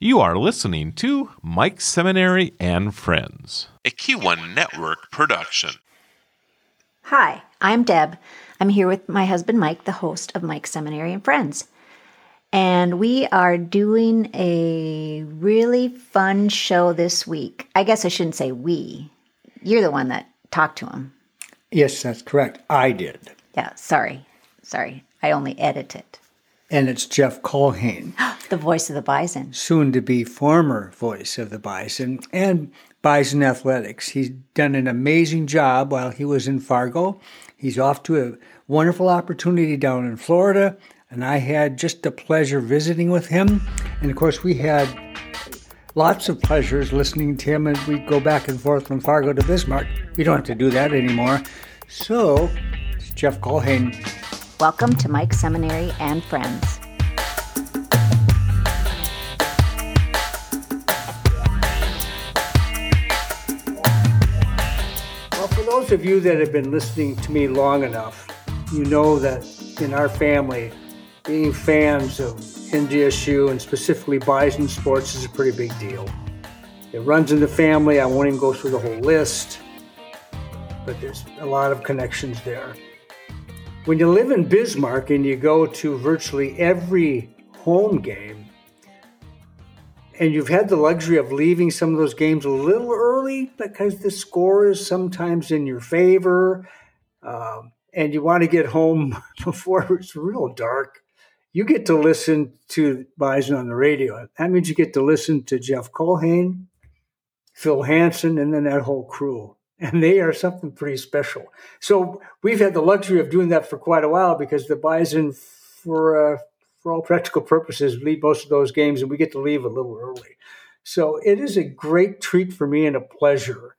You are listening to Mike Seminary and Friends, a Q1 Network production. Hi, I'm Deb. I'm here with my husband Mike, the host of Mike Seminary and Friends. And we are doing a really fun show this week. I guess I shouldn't say we. You're the one that talked to him. Yes, that's correct. I did. Yeah, sorry. Sorry. I only edit it. And it's Jeff Culhane. The voice of the bison. soon to be former voice of the Bison and Bison Athletics. He's done an amazing job while he was in Fargo. He's off to a wonderful opportunity down in Florida, and I had just the pleasure visiting with him. And of course, we had lots of pleasures listening to him, and we'd go back and forth from Fargo to Bismarck. We don't have to do that anymore. So, it's Jeff Culhane. Welcome to Mike Seminary and Friends. Well, for those of you that have been listening to me long enough, you know that in our family, being fans of NDSU and specifically Bison sports is a pretty big deal. It runs in the family. I won't even go through the whole list, but there's a lot of connections there. When you live in Bismarck and you go to virtually every home game, and you've had the luxury of leaving some of those games a little early because the score is sometimes in your favor, um, and you want to get home before it's real dark. You get to listen to Bison on the radio. That means you get to listen to Jeff Culhane, Phil Hansen, and then that whole crew. And they are something pretty special. So we've had the luxury of doing that for quite a while because the Bison, for uh, for all practical purposes, lead most of those games, and we get to leave a little early. So it is a great treat for me and a pleasure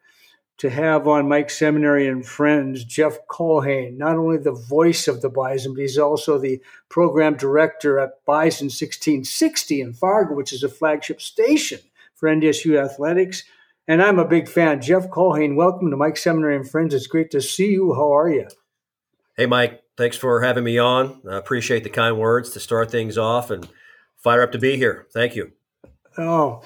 to have on Mike Seminary and Friends Jeff Culhane, not only the voice of the Bison, but he's also the program director at Bison 1660 in Fargo, which is a flagship station for NDSU athletics. And I'm a big fan. Jeff Culhane, welcome to Mike Seminary and Friends. It's great to see you. How are you? Hey, Mike. Thanks for having me on. I appreciate the kind words to start things off and fire up to be here. Thank you. Oh,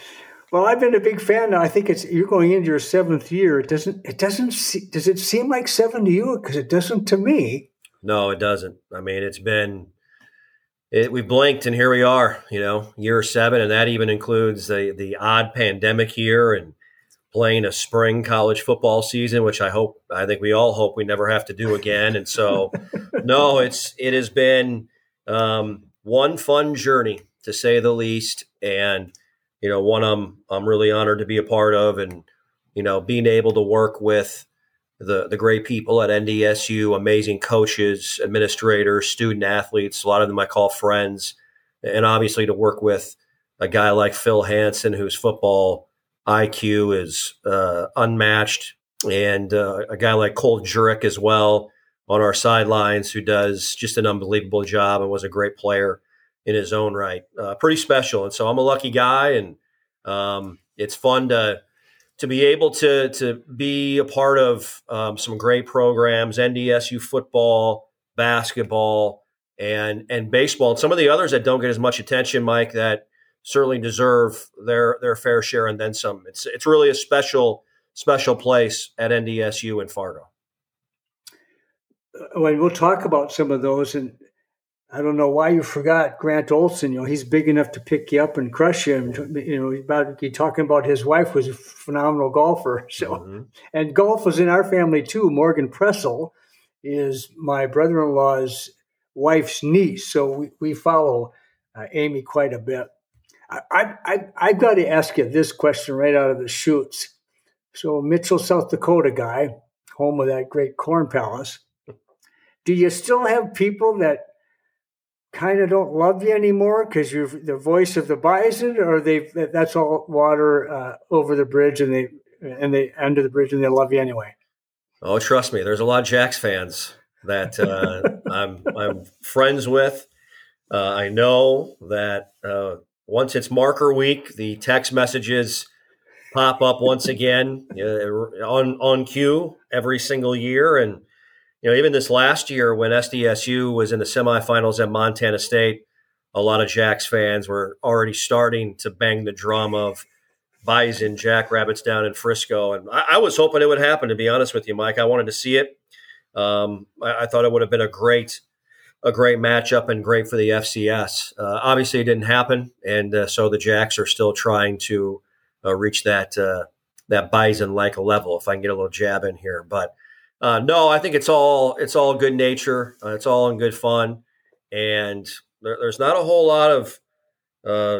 well, I've been a big fan now. I think it's you're going into your seventh year. It doesn't. It doesn't. See, does it seem like seven to you? Because it doesn't to me. No, it doesn't. I mean, it's been it, we blinked and here we are. You know, year seven, and that even includes the the odd pandemic year and playing a spring college football season, which I hope, I think we all hope we never have to do again. And so, no, it's it has been um, one fun journey to say the least, and you know, one I'm I'm really honored to be a part of, and you know, being able to work with the the great people at NDSU, amazing coaches, administrators, student athletes. A lot of them I call friends, and obviously to work with a guy like Phil Hansen, whose football IQ is uh, unmatched, and uh, a guy like Cole Jurek as well on our sidelines, who does just an unbelievable job and was a great player in his own right. Uh, pretty special, and so I'm a lucky guy, and um, it's fun to to be able to to be a part of um, some great programs, NDSU football, basketball, and and baseball, and some of the others that don't get as much attention, Mike. That certainly deserve their their fair share and then some. It's it's really a special special place at NDSU in Fargo. Well, we'll talk about some of those, and I don't know why you forgot Grant Olson. You know, he's big enough to pick you up and crush you. And, you know, he's about you talking about his wife was a phenomenal golfer. So, mm-hmm. and golf was in our family too. Morgan Pressel is my brother-in-law's wife's niece, so we, we follow uh, Amy quite a bit. I, I, I've got to ask you this question right out of the chutes. So, Mitchell, South Dakota guy, home of that great corn palace. Do you still have people that kind of don't love you anymore because you're the voice of the bison, or they that's all water uh, over the bridge and they and they under the bridge and they love you anyway? Oh, trust me, there's a lot of Jacks fans that uh, I'm I'm friends with. Uh, I know that uh, once it's marker week, the text messages pop up once again uh, on on cue every single year, and you know even this last year when SDSU was in the semifinals at Montana State, a lot of Jacks fans were already starting to bang the drum of Bison Jackrabbits down in Frisco, and I, I, was hoping it would happen. To be honest with you, Mike, I wanted to see it. Um, I, I, thought it would have been a great, a great matchup and great for the FCS. Uh, obviously, it didn't happen, and uh, so the Jacks are still trying to uh, reach that uh, that Bison like level. If I can get a little jab in here, but uh, no, I think it's all it's all good nature. Uh, it's all in good fun, and there, there's not a whole lot of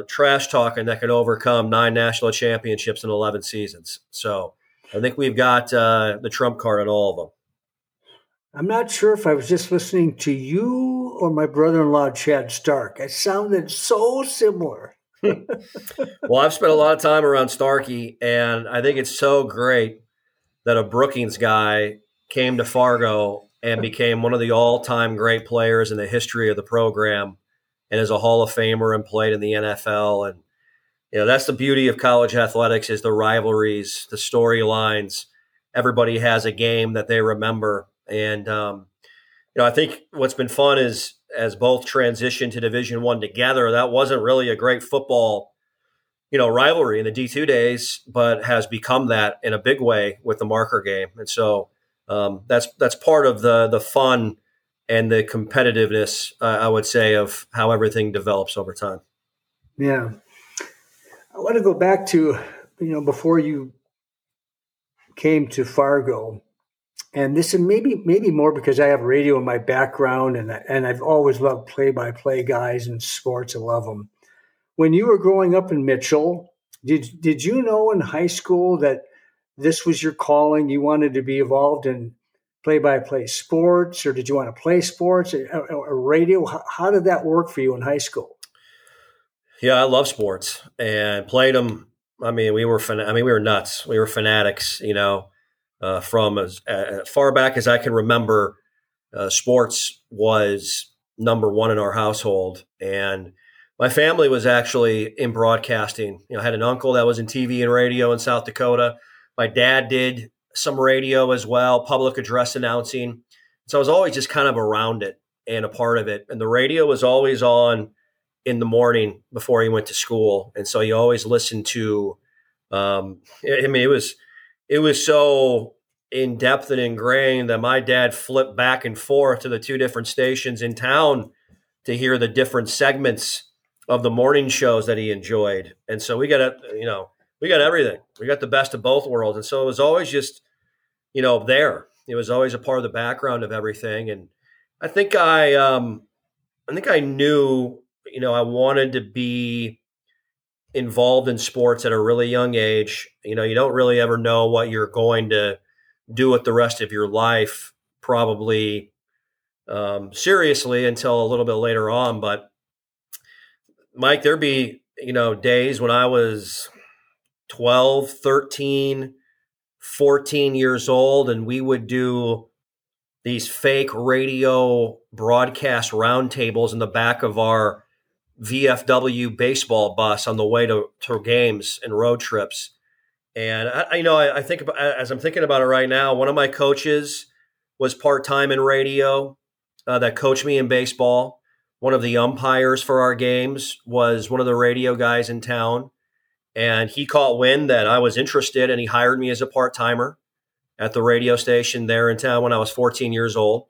trash talking that can overcome nine national championships in 11 seasons. So I think we've got the trump card on all of them. I'm not sure if I was just listening to you or my brother in law, Chad Stark. It sounded so similar. well, I've spent a lot of time around Starkey, and I think it's so great that a Brookings guy came to Fargo and became one of the all time great players in the history of the program and is a Hall of Famer and played in the NFL. And you know that's the beauty of college athletics is the rivalries, the storylines. Everybody has a game that they remember, and um, you know I think what's been fun is as both transition to Division One together. That wasn't really a great football, you know, rivalry in the D two days, but has become that in a big way with the marker game, and so um, that's that's part of the the fun and the competitiveness, uh, I would say, of how everything develops over time. Yeah. I want to go back to, you know, before you came to Fargo, and this is maybe maybe more because I have radio in my background, and and I've always loved play by play guys and sports. I love them. When you were growing up in Mitchell, did did you know in high school that this was your calling? You wanted to be involved in play by play sports, or did you want to play sports or, or radio? How, how, did that work for you in high school? Yeah, I love sports and played them. I mean, we were fan- I mean, we were nuts. We were fanatics. You know, uh, from as far back as I can remember, uh, sports was number one in our household, and my family was actually in broadcasting. You know, I had an uncle that was in TV and radio in South Dakota. My dad did some radio as well, public address announcing. So I was always just kind of around it and a part of it. And the radio was always on in the morning before he went to school, and so you always listened to. Um, I mean, it was it was so in depth and ingrained that my dad flipped back and forth to the two different stations in town to hear the different segments of the morning shows that he enjoyed. And so we got a, you know, we got everything. We got the best of both worlds. And so it was always just, you know, there. It was always a part of the background of everything. And I think I, um, I think I knew, you know, I wanted to be involved in sports at a really young age. You know, you don't really ever know what you're going to do with the rest of your life, probably um, seriously until a little bit later on. But Mike, there'd be, you know, days when I was 12, 13, 14 years old, and we would do these fake radio broadcast roundtables in the back of our VFW baseball bus on the way to, to games and road trips. And I, you know, I, I think about, as I'm thinking about it right now, one of my coaches was part time in radio uh, that coached me in baseball. One of the umpires for our games was one of the radio guys in town. And he caught wind that I was interested and he hired me as a part timer at the radio station there in town when I was 14 years old.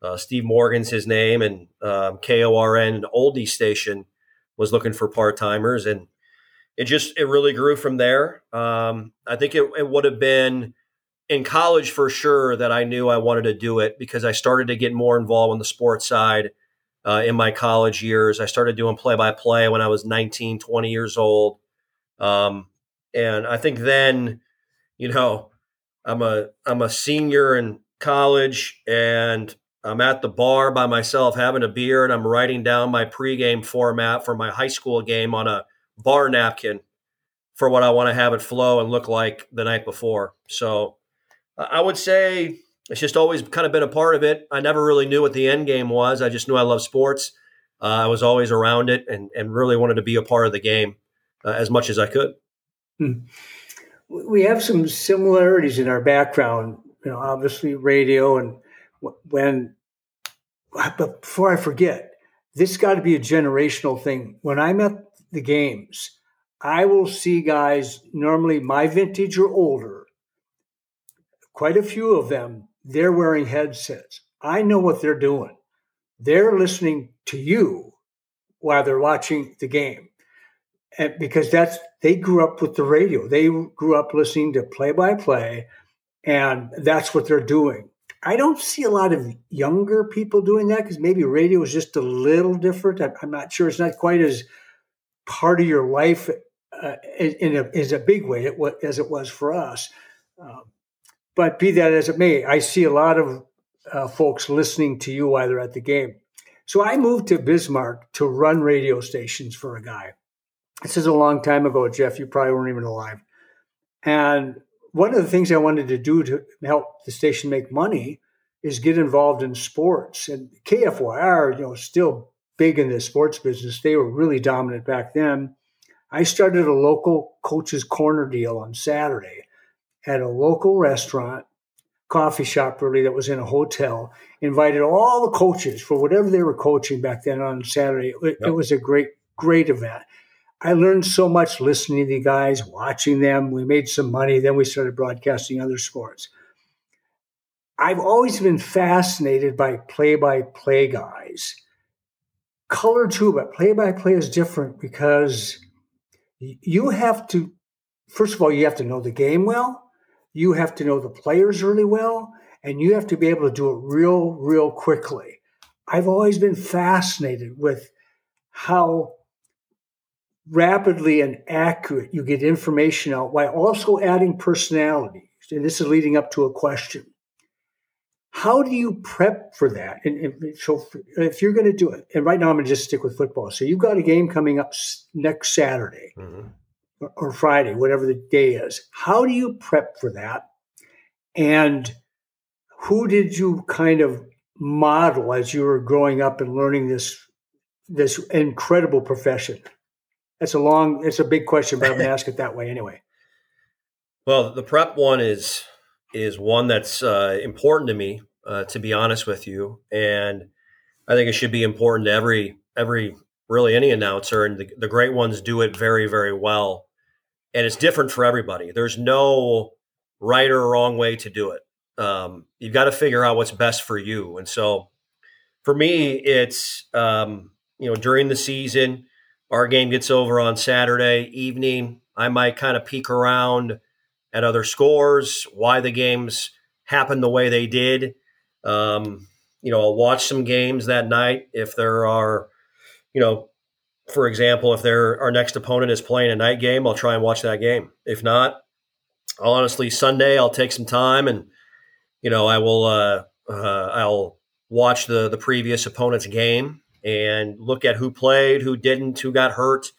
Uh, Steve Morgan's his name, and um, KORN, an oldie station, was looking for part timers. And it just, it really grew from there. Um, I think it, it would have been in college for sure that I knew I wanted to do it because I started to get more involved on the sports side uh, in my college years. I started doing play by play when I was 19, 20 years old. Um, and I think then, you know, I'm a I'm a senior in college and I'm at the bar by myself having a beer and I'm writing down my pregame format for my high school game on a bar napkin for what I want to have it flow and look like the night before. So I would say it's just always kind of been a part of it. I never really knew what the end game was. I just knew I love sports. Uh, I was always around it and, and really wanted to be a part of the game uh, as much as I could. Hmm. We have some similarities in our background. You know, obviously radio, and when. But before I forget, this got to be a generational thing. When I'm at the games, I will see guys normally my vintage or older, quite a few of them, they're wearing headsets. I know what they're doing. They're listening to you while they're watching the game. And because that's they grew up with the radio. They grew up listening to play by play and that's what they're doing. I don't see a lot of younger people doing that because maybe radio is just a little different. I'm not sure. It's not quite as part of your life uh, in, a, in a big way as it was for us. Um, but be that as it may, I see a lot of uh, folks listening to you while they're at the game. So I moved to Bismarck to run radio stations for a guy. This is a long time ago, Jeff. You probably weren't even alive. And one of the things I wanted to do to help the station make money is get involved in sports. And KFYR, you know, still big in the sports business. They were really dominant back then. I started a local coach's corner deal on Saturday at a local restaurant, coffee shop really that was in a hotel. Invited all the coaches for whatever they were coaching back then on Saturday. It, yep. it was a great, great event. I learned so much listening to the guys, watching them. We made some money. Then we started broadcasting other sports. I've always been fascinated by play by play guys. Color too, but play by play is different because you have to, first of all, you have to know the game well. You have to know the players really well. And you have to be able to do it real, real quickly. I've always been fascinated with how rapidly and accurate you get information out while also adding personality. And this is leading up to a question. How do you prep for that? And, and so, if you're going to do it, and right now I'm going to just stick with football. So you've got a game coming up next Saturday mm-hmm. or, or Friday, whatever the day is. How do you prep for that? And who did you kind of model as you were growing up and learning this this incredible profession? That's a long, it's a big question, but I'm going to ask it that way anyway. Well, the prep one is is one that's uh, important to me, uh, to be honest with you, and I think it should be important to every every really any announcer, and the, the great ones do it very very well, and it's different for everybody. There's no right or wrong way to do it. Um, you've got to figure out what's best for you, and so for me, it's um, you know during the season our game gets over on Saturday evening. I might kind of peek around at other scores, why the games happened the way they did. Um, you know, I'll watch some games that night if there are, you know, for example, if there our next opponent is playing a night game, I'll try and watch that game. If not, I'll honestly Sunday I'll take some time and you know I will uh, uh, I'll watch the the previous opponent's game and look at who played, who didn't, who got hurt,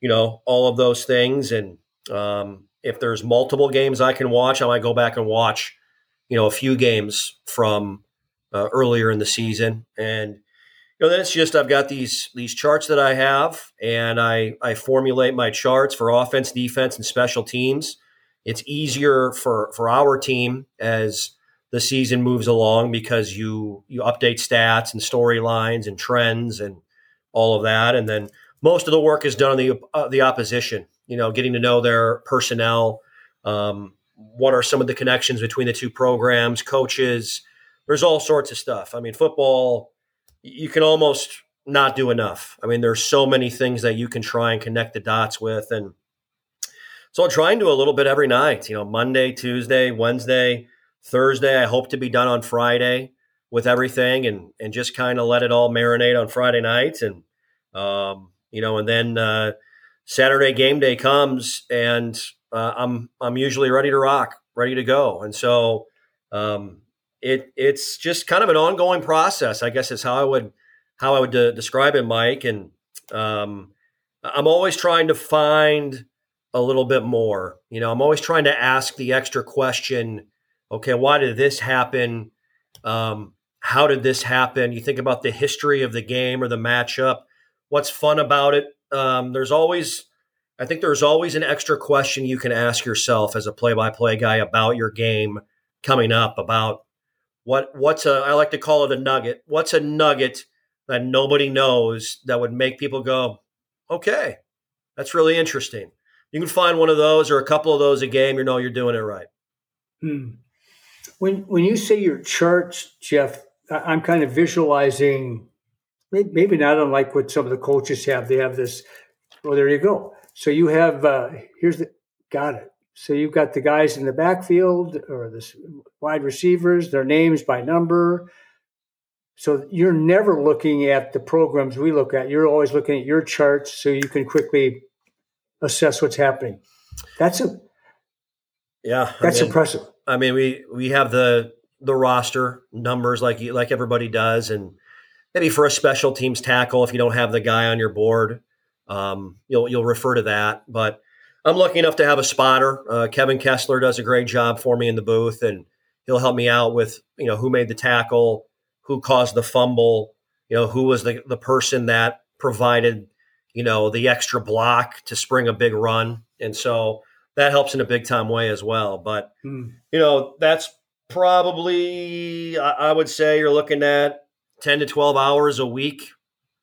you know, all of those things. And um, if there's multiple games I can watch, I might go back and watch, you know, a few games from uh, earlier in the season. And you know, then it's just I've got these these charts that I have, and I I formulate my charts for offense, defense, and special teams. It's easier for for our team as the season moves along because you you update stats and storylines and trends and all of that, and then most of the work is done on the uh, the opposition. You know, getting to know their personnel. Um, what are some of the connections between the two programs, coaches? There's all sorts of stuff. I mean, football, you can almost not do enough. I mean, there's so many things that you can try and connect the dots with, and so I'll try and do a little bit every night. You know, Monday, Tuesday, Wednesday Thursday. I hope to be done on Friday with everything and and just kind of let it all marinate on Friday night and um, you know and then uh, Saturday game day comes and uh, I'm I'm usually ready to rock, ready to go, and so um, it it's just kind of an ongoing process. I guess is how I would how I would de- describe it, Mike. And um, I'm always trying to find a little bit more. You know, I'm always trying to ask the extra question okay, why did this happen? Um, how did this happen? You think about the history of the game or the matchup. What's fun about it? Um, there's always, I think there's always an extra question you can ask yourself as a play-by-play guy about your game coming up. About what what's a I like to call it a nugget. What's a nugget that nobody knows that would make people go, okay, that's really interesting. You can find one of those or a couple of those a game. You know you're doing it right. Hmm. When when you say your charts, Jeff, I'm kind of visualizing maybe not unlike what some of the coaches have. They have this. Well, there you go. So you have uh, here's the got it. So you've got the guys in the backfield or the wide receivers, their names by number. So you're never looking at the programs we look at. You're always looking at your charts so you can quickly assess what's happening. That's a yeah, that's I mean, impressive. I mean, we we have the the roster numbers like like everybody does, and maybe for a special teams tackle, if you don't have the guy on your board, um, you'll you'll refer to that. But I'm lucky enough to have a spotter. Uh, Kevin Kessler does a great job for me in the booth, and he'll help me out with you know who made the tackle, who caused the fumble, you know who was the the person that provided you know the extra block to spring a big run, and so that helps in a big time way as well. But hmm. you know that's probably I, I would say you're looking at ten to twelve hours a week,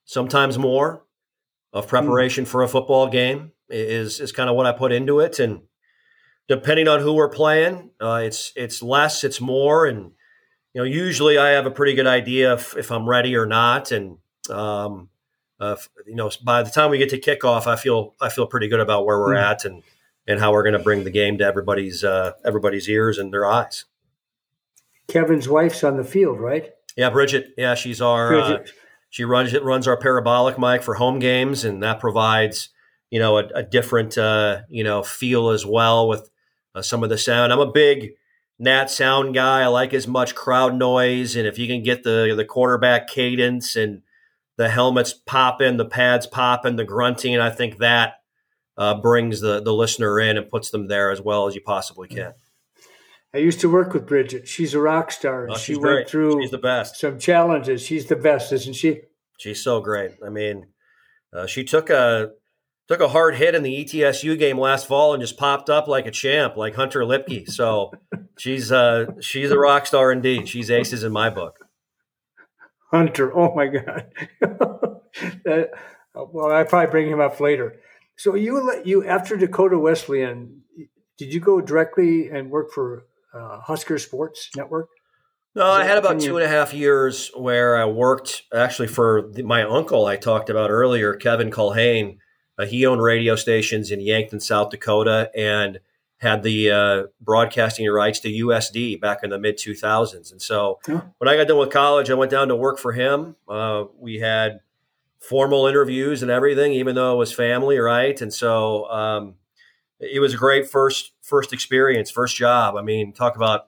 sometimes more, of hmm. preparation for a football game is is kind of what I put into it, and depending on who we're playing, uh, it's it's less, it's more, and you know usually I have a pretty good idea if, if I'm ready or not, and um, uh, you know by the time we get to kickoff, I feel I feel pretty good about where we're mm. at and and how we're going to bring the game to everybody's uh, everybody's ears and their eyes. Kevin's wife's on the field, right? Yeah, Bridget. Yeah, she's our. Uh, she runs runs our parabolic mic for home games, and that provides you know, a, a different, uh, you know, feel as well with uh, some of the sound. I'm a big Nat sound guy. I like as much crowd noise, and if you can get the the quarterback cadence and the helmets popping, the pads popping, the grunting, I think that uh, brings the the listener in and puts them there as well as you possibly can. I used to work with Bridget. She's a rock star. Oh, she went great. through she's the best. some challenges. She's the best, isn't she? She's so great. I mean, uh, she took a took a hard hit in the ETSU game last fall and just popped up like a champ, like Hunter Luepke. So she's uh, she's a rock star indeed. She's aces in my book. Hunter, oh my god. that, well, I probably bring him up later. So you you after Dakota Wesleyan, did you go directly and work for uh, Husker Sports Network? No, I had about two and a half years where I worked actually for the, my uncle I talked about earlier, Kevin Culhane uh, he owned radio stations in Yankton, South Dakota, and had the uh, broadcasting rights to USD back in the mid 2000s. And so yeah. when I got done with college, I went down to work for him. Uh, we had formal interviews and everything, even though it was family, right? And so um, it was a great first first experience, first job. I mean, talk about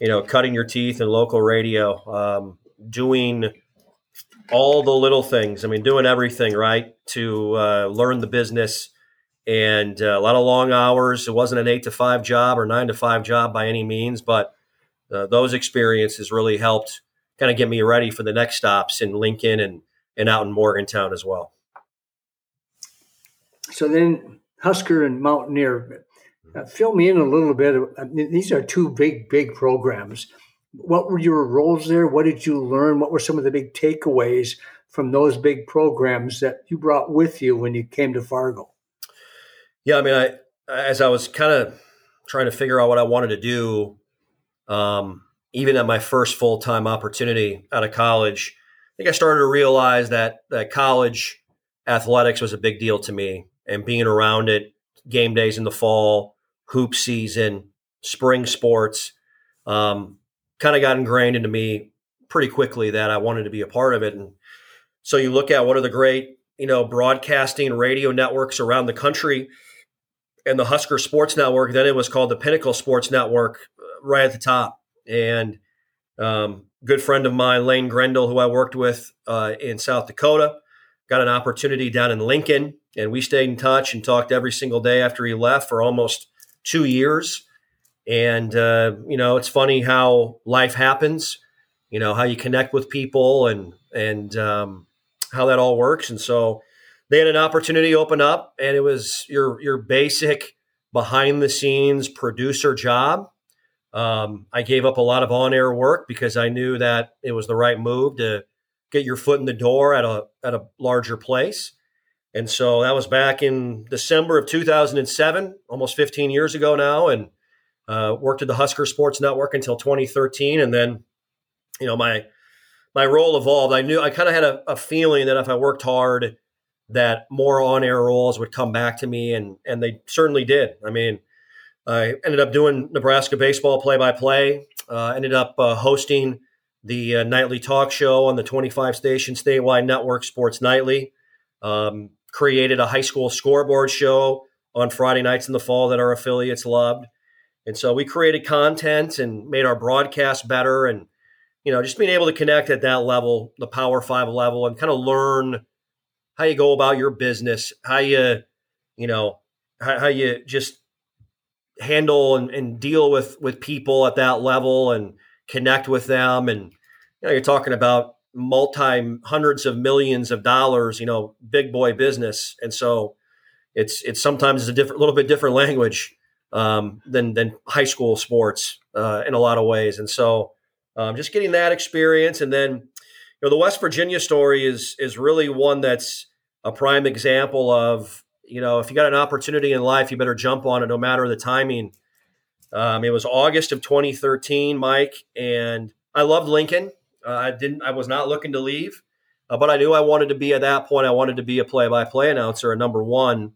you know cutting your teeth in local radio, um, doing all the little things. I mean, doing everything right to uh, learn the business and uh, a lot of long hours. It wasn't an eight to five job or nine to five job by any means, but uh, those experiences really helped kind of get me ready for the next stops in Lincoln and, and out in Morgantown as well. So then Husker and Mountaineer, uh, fill me in a little bit. I mean, these are two big, big programs what were your roles there? What did you learn? What were some of the big takeaways from those big programs that you brought with you when you came to Fargo? Yeah, I mean, I as I was kind of trying to figure out what I wanted to do, um, even at my first full time opportunity out of college, think I started to realize that that college athletics was a big deal to me, and being around it, game days in the fall, hoop season, spring sports. Um, kind of got ingrained into me pretty quickly that I wanted to be a part of it. And so you look at what are the great, you know, broadcasting radio networks around the country and the Husker Sports Network. Then it was called the Pinnacle Sports Network uh, right at the top. And um, good friend of mine, Lane Grindle, who I worked with uh, in South Dakota, got an opportunity down in Lincoln. And we stayed in touch and talked every single day after he left for almost two years. And, uh, you know, it's funny how life happens, you know, how you connect with people and, and um, how that all works. And so they had an opportunity open up and it was your, your basic behind the scenes producer job. Um, I gave up a lot of on air work because I knew that it was the right move to get your foot in the door at a at a larger place. And so that was back in December of 2007, almost 15 years ago now, and uh, worked at the Husker Sports Network until 2013. And then, you know, my my role evolved. I knew I kind of had a, a, feeling that if I worked hard, that more on air roles would come back to me, and and they certainly did. I mean, I ended up doing Nebraska baseball play by play. Ended up uh, hosting the uh, nightly talk show on the 25 station statewide network, Sports Nightly. Um, created a high school scoreboard show on Friday nights in the fall that our affiliates loved. And so we created content and made our broadcast better and you know, just being able to connect at that level, the Power 5 level and kind of learn how you go about your business, how you, you know, how, how you just handle and, and, deal with with people at that level and connect with them and you know, you're talking about multi hundreds of millions of dollars, you know, big boy business. And so it's it's sometimes it's a different little bit different language um, than than high school sports uh, in a lot of ways. And so, um, just getting that experience, and then you know the West Virginia story is is really one that's a prime example of you know if you got an opportunity in life, you better jump on it, no matter the timing. Um, it was August of 2013, Mike, and I loved Lincoln. Uh, I didn't. I was not looking to leave, uh, but I knew I wanted to be at that point. I wanted to be a play-by-play announcer, a number one,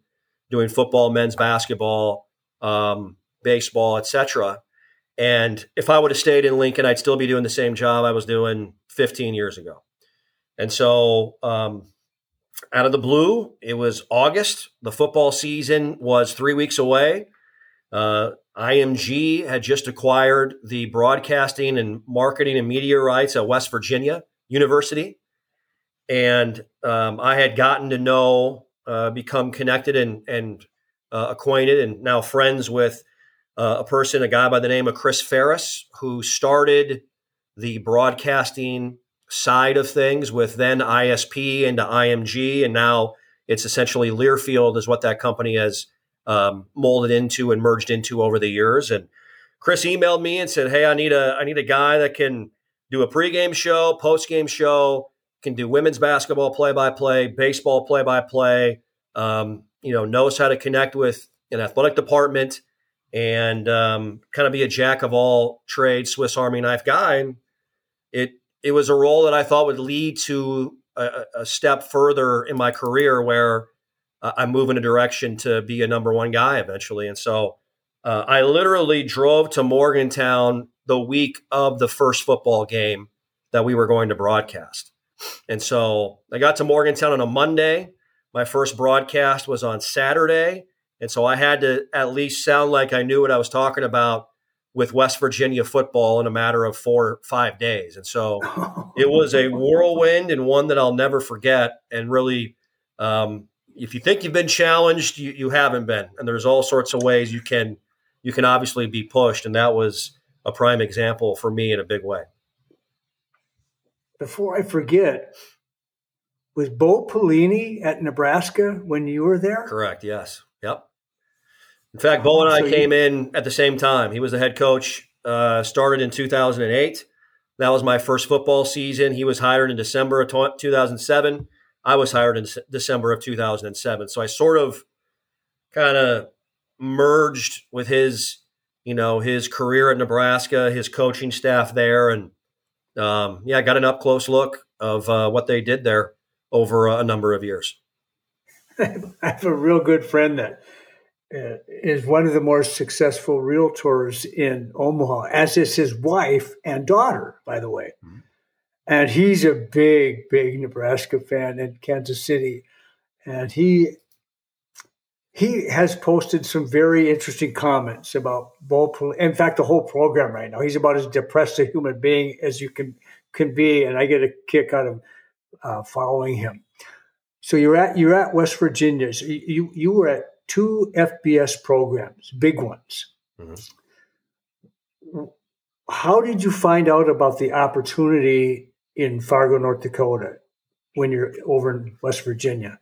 doing football, men's basketball, um, baseball, etc. And if I would have stayed in Lincoln, I'd still be doing the same job I was doing 15 years ago. And so, um, out of the blue, it was August. The football season was three weeks away. Uh, IMG had just acquired the broadcasting and marketing and media rights at West Virginia University. And um, I had gotten to know, uh, become connected and, and uh, acquainted and now friends with uh, a person, a guy by the name of Chris Ferris, who started the broadcasting side of things with then ISP into IMG, and now it's essentially Learfield is what that company has um, molded into and merged into over the years. And Chris emailed me and said, "Hey, I need a I need a guy that can do a pregame show, postgame show, can do women's basketball play by play, baseball play by play, you know, knows how to connect with an athletic department." and um, kind of be a jack of all trades, Swiss Army knife guy. And it it was a role that I thought would lead to a, a step further in my career where uh, I move in a direction to be a number one guy eventually. And so uh, I literally drove to Morgantown the week of the first football game that we were going to broadcast. And so I got to Morgantown on a Monday. My first broadcast was on Saturday. And so I had to at least sound like I knew what I was talking about with West Virginia football in a matter of four or five days. And so it was a whirlwind and one that I'll never forget. And really, um, if you think you've been challenged, you, you haven't been. And there's all sorts of ways you can you can obviously be pushed. And that was a prime example for me in a big way. Before I forget, was Bo Pelini at Nebraska when you were there? Correct. Yes. In fact, Bo and I so came you- in at the same time. He was the head coach, uh, started in 2008. That was my first football season. He was hired in December of 2007. I was hired in December of 2007. So I sort of kind of merged with his, you know, his career at Nebraska, his coaching staff there. And um, yeah, I got an up close look of uh, what they did there over a number of years. I have a real good friend that is one of the more successful realtors in Omaha, as is his wife and daughter, by the way. Mm-hmm. And he's a big, big Nebraska fan in Kansas City. And he he has posted some very interesting comments about Bo. In fact, the whole program right now. He's about as depressed a human being as you can can be, and I get a kick out of uh, following him. So you're at you're at West Virginia. So you you were at two FBS programs, big ones. Mm-hmm. How did you find out about the opportunity in Fargo, North Dakota, when you're over in West Virginia?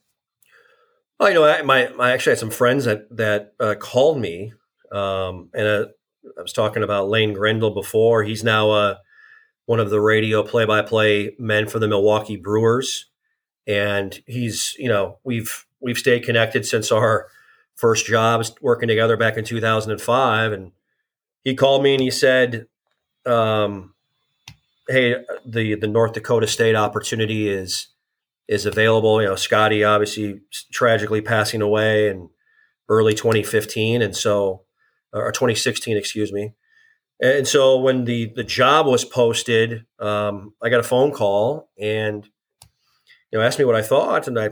Well, you know, I, my, I actually had some friends that that uh, called me, um, and uh, I was talking about Lane Grindle before. He's now a, one of the radio play-by-play men for the Milwaukee Brewers, and he's you know we've we've stayed connected since our first jobs working together back in 2005, and he called me and he said, um, "Hey, the the North Dakota State opportunity is." is available. You know, Scotty obviously tragically passing away in early 2015, and so or 2016, excuse me. And so when the the job was posted, um, I got a phone call and you know asked me what I thought, and I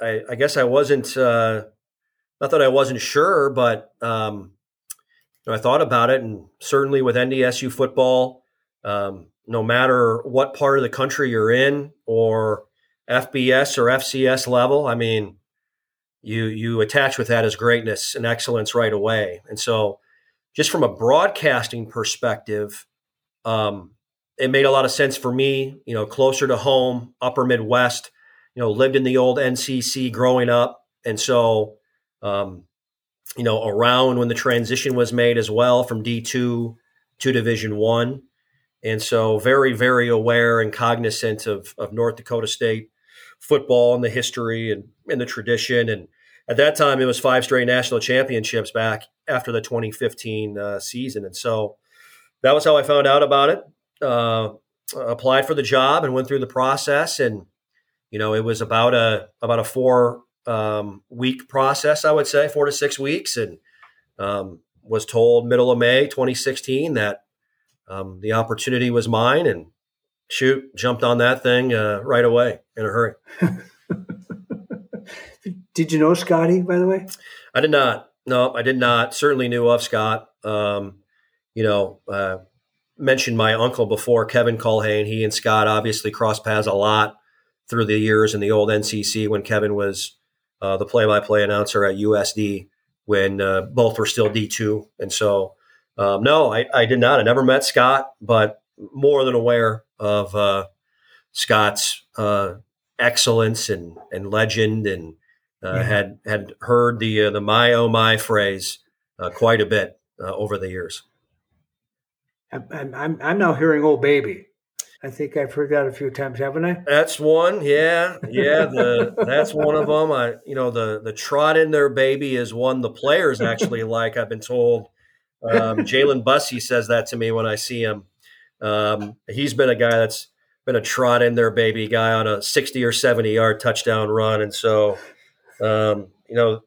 I, I guess I wasn't uh, not that I wasn't sure, but um, I thought about it, and certainly with NDSU football, um, no matter what part of the country you're in or FBS or FCS level, I mean, you you attach with that as greatness and excellence right away. And so, just from a broadcasting perspective, um, it made a lot of sense for me. You know, closer to home, Upper Midwest. You know, lived in the old NCC growing up, and so um, you know around when the transition was made as well from D two to Division one. And so, very, very aware and cognizant of, of North Dakota State football and the history and, and the tradition. And at that time, it was five straight national championships back after the 2015 uh, season. And so that was how I found out about it. Uh, applied for the job and went through the process. And you know, it was about a about a four um, week process, I would say, four to six weeks, and um, was told middle of May 2016 that um, the opportunity was mine, and shoot, jumped on that thing uh, right away in a hurry. did you know Scotty, by the way? I did not. No, I did not. Certainly knew of Scott. Um, you know, uh, mentioned my uncle before, Kevin Culhane. He and Scott obviously crossed paths a lot through the years in the old NCC when Kevin was uh, the play-by-play announcer at USD when uh, both were still D2. And so, um, no, I, I, did not. I never met Scott, but more than aware of uh, Scott's uh, excellence and, and legend, and uh, yeah. had had heard the uh, the my oh my phrase uh, quite a bit uh, over the years. I'm, I'm I'm now hearing "old baby." I think I've heard that a few times, haven't I? That's one. Yeah, yeah. The, that's one of them. I, you know, the the trot in their baby is one the players actually like. I've been told. Um, Jalen Bussey says that to me when I see him. Um, he's been a guy that's been a trot in there baby guy on a 60 or 70 yard touchdown run. And so, um, you know,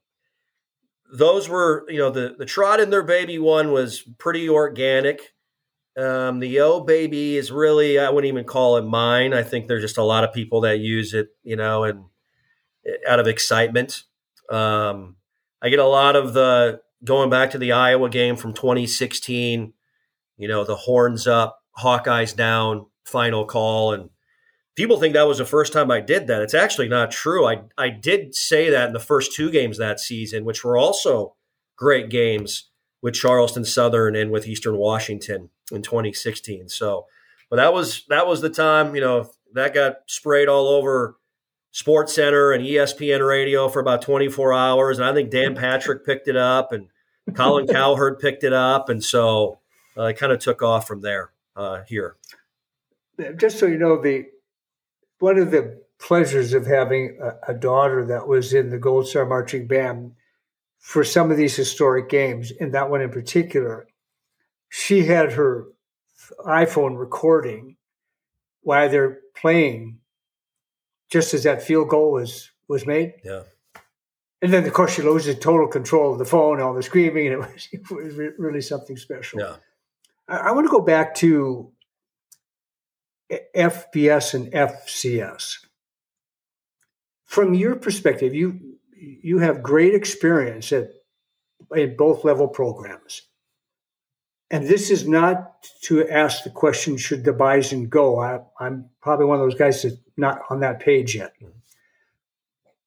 those were, you know, the, the trot in their baby one was pretty organic. Um, the O baby is really, I wouldn't even call it mine. I think there's just a lot of people that use it, you know, and eh, out of excitement. Um, I get a lot of the going back to the Iowa game from 2016, you know, the horns up, Hawkeyes down, final call. And people think that was the first time I did that. It's actually not true. I, I did say that in the first two games that season, which were also great games with Charleston Southern and with Eastern Washington in 2016. So, but that was that was the time, you know, that got sprayed all over Sports Center and ESPN radio for about 24 hours. And I think Dan Patrick picked it up and Colin Cowherd picked it up. And so uh, it kind of took off from there uh, here. Just so you know, the one of the pleasures of having a, a, daughter that was in the Gold Star Marching Band for some of these historic games, and that one in particular, she had her iPhone recording while they're playing, just as that field goal was was made. Yeah. And then, of course, she loses total control of the phone, all the screaming, and it was, it was really something special. Yeah. I, I want to go back to FBS and FCS. From your perspective, you you have great experience at in both level programs. And this is not to ask the question, should the Bison go? I, am probably one of those guys that's not on that page yet.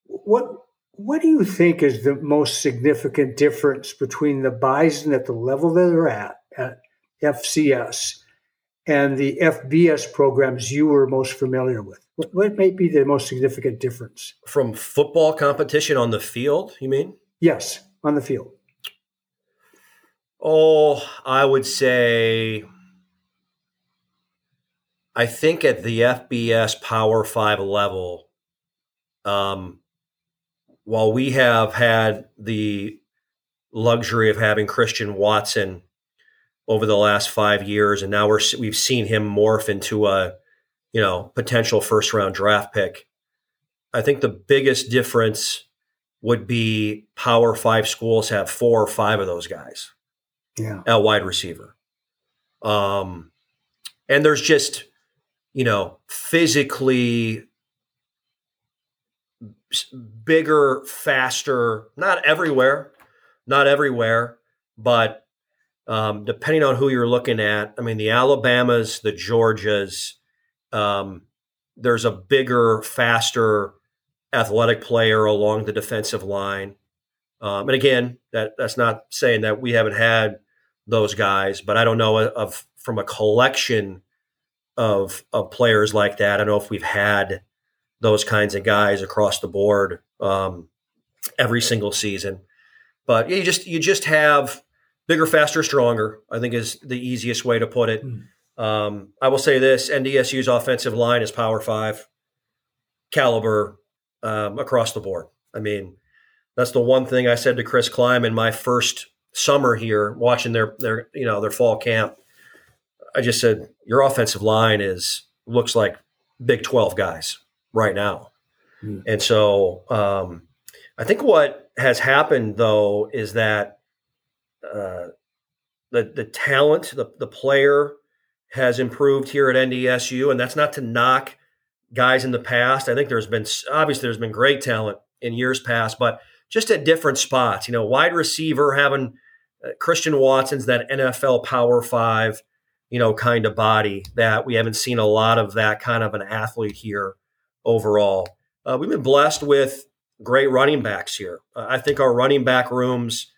What what do you think is the most significant difference between the Bison at the level that they're at, at FCS and the FBS programs you were most familiar with? What, what might be the most significant difference? From football competition on the field, you mean? Yes, on the field. Oh, I would say I think at the FBS Power Five level, um, while we have had the luxury of having Christian Watson over the last five years, and now we're we've seen him morph into a you know potential first round draft pick. I think the biggest difference would be Power Five schools have four or five of those guys. Yeah, at wide receiver. Um, and there's just you know physically bigger, faster. Not everywhere, not everywhere, but um, depending on who you're looking at. I mean, the Alabamas, the Georgias. Um, there's a bigger, faster, athletic player along the defensive line. Um, and again, that that's not saying that we haven't had those guys, but I don't know of from a collection of of players like that. I don't know if we've had those kinds of guys across the board um, every single season. But you just you just have bigger, faster, stronger. I think is the easiest way to put it. Mm. Um, I will say this: NDSU's offensive line is Power Five caliber um, across the board. I mean, that's the one thing I said to Chris Klieman my first summer here, watching their their you know their fall camp. I just said your offensive line is looks like Big Twelve guys right now, mm. and so um, I think what has happened though is that uh, the the talent, the the player has improved here at NDSU, and that's not to knock guys in the past. I think there's been obviously there's been great talent in years past, but just at different spots. You know, wide receiver having uh, Christian Watson's that NFL Power Five, you know, kind of body that we haven't seen a lot of that kind of an athlete here overall. Uh, we've been blessed with great running backs here. Uh, I think our running back rooms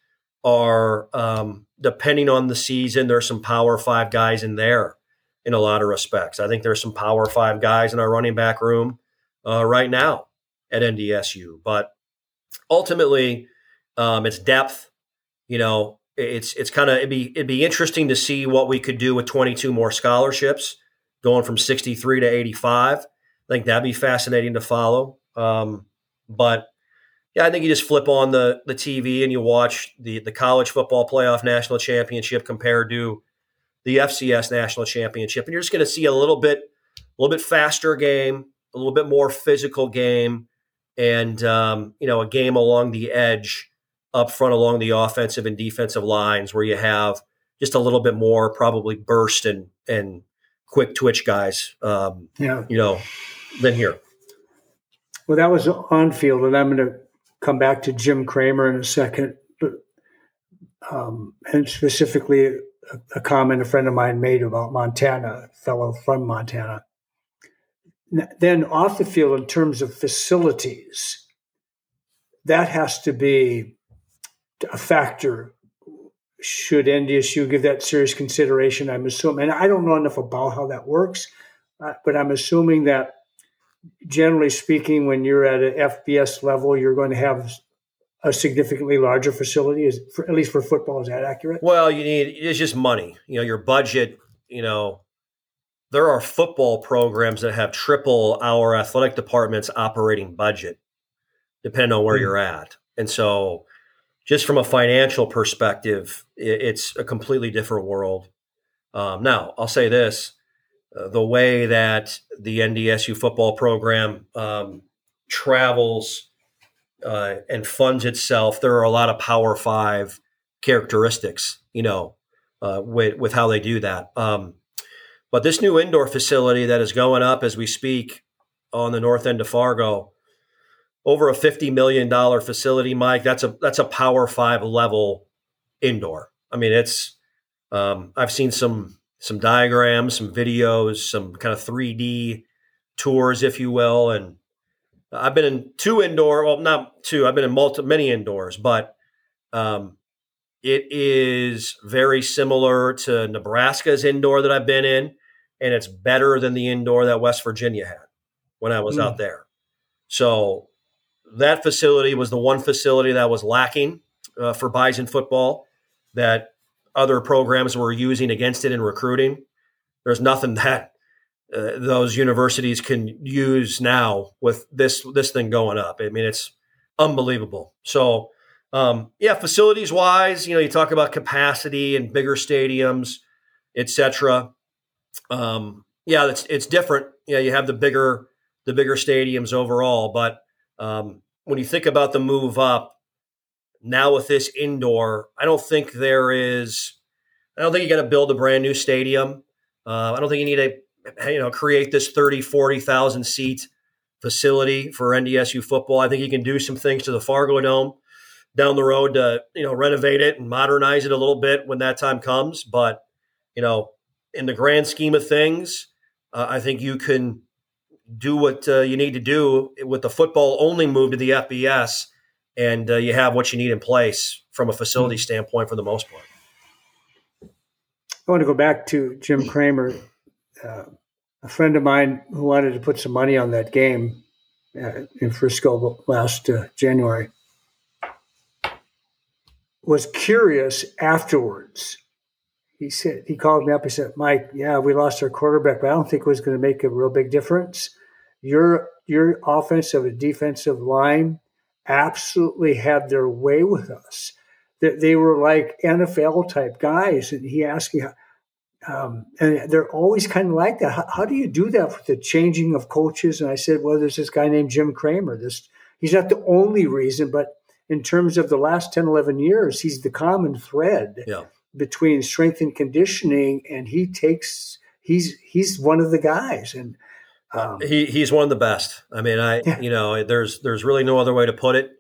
are um, depending on the season. There's some Power Five guys in there in a lot of respects. I think there's some Power Five guys in our running back room uh, right now at NDSU, but ultimately, um, it's depth. You know, it's it's kind of it'd be it'd be interesting to see what we could do with 22 more scholarships, going from 63 to 85. I think that'd be fascinating to follow. Um, but yeah, I think you just flip on the the TV and you watch the the college football playoff national championship compared to the FCS national championship, and you're just going to see a little bit a little bit faster game, a little bit more physical game, and um, you know a game along the edge up front along the offensive and defensive lines where you have just a little bit more probably burst and and quick twitch guys. Um, yeah, you know, than here. Well, that was on field, and I'm going to come back to Jim Kramer in a second, but um, and specifically a, a, comment a friend of mine made about Montana, a fellow from Montana. Then off the field, in terms of facilities, that has to be a factor. Should NDSU give that serious consideration? I'm assuming, and I don't know enough about how that works, uh, but I'm assuming that generally speaking, when you're at an FBS level, you're going to have a significantly larger facility, is for, at least for football. Is that accurate? Well, you need it's just money. You know, your budget. You know, there are football programs that have triple our athletic department's operating budget, depending on where mm-hmm. you're at. And so, just from a financial perspective, it's a completely different world. Um, now, I'll say this: the way that the NDSU football program um, travels uh, and funds itself, there are a lot of Power Five characteristics, you know, uh, with with how they do that. Um, but this new indoor facility that is going up as we speak on the north end of Fargo, over a fifty million dollar facility, Mike. That's a that's a Power Five level indoor. I mean, it's um, I've seen some some diagrams, some videos, some kind of 3D tours, if you will. And I've been in two indoor, well, not two, I've been in multi, many indoors, but um, it is very similar to Nebraska's indoor that I've been in, and it's better than the indoor that West Virginia had when I was mm. out there. So that facility was the one facility that was lacking uh, for Bison football that other programs were using against it in recruiting. There's nothing that uh, those universities can use now with this this thing going up. I mean, it's unbelievable. So, um, yeah, facilities wise, you know, you talk about capacity and bigger stadiums, etc. Um, yeah, it's it's different. Yeah, you have the bigger the bigger stadiums overall, but um, when you think about the move up now with this indoor, I don't think there is. I don't think you got to build a brand new stadium. Uh, I don't think you need to, you know, create this 30, 40,000 seat facility for NDSU football. I think you can do some things to the Fargo Dome down the road to, you know, renovate it and modernize it a little bit when that time comes. But, you know, in the grand scheme of things, uh, I think you can do what uh, you need to do with the football only move to the FBS, and uh, you have what you need in place from a facility mm-hmm. standpoint for the most part. I want to go back to Jim Kramer, uh, a friend of mine who wanted to put some money on that game uh, in Frisco last uh, January. Was curious afterwards. He said he called me up. He said, "Mike, yeah, we lost our quarterback, but I don't think it was going to make a real big difference." your your offensive and defensive line absolutely had their way with us. They, they were like NFL type guys, and he asked me, um, and they're always kind of like that. How, how, do you do that with the changing of coaches? And I said, well, there's this guy named Jim Kramer. This he's not the only reason, but in terms of the last 10, 11 years, he's the common thread yeah. between strength and conditioning, and he takes he's he's one of the guys and um, he he's one of the best. I mean, I yeah. you know, there's there's really no other way to put it.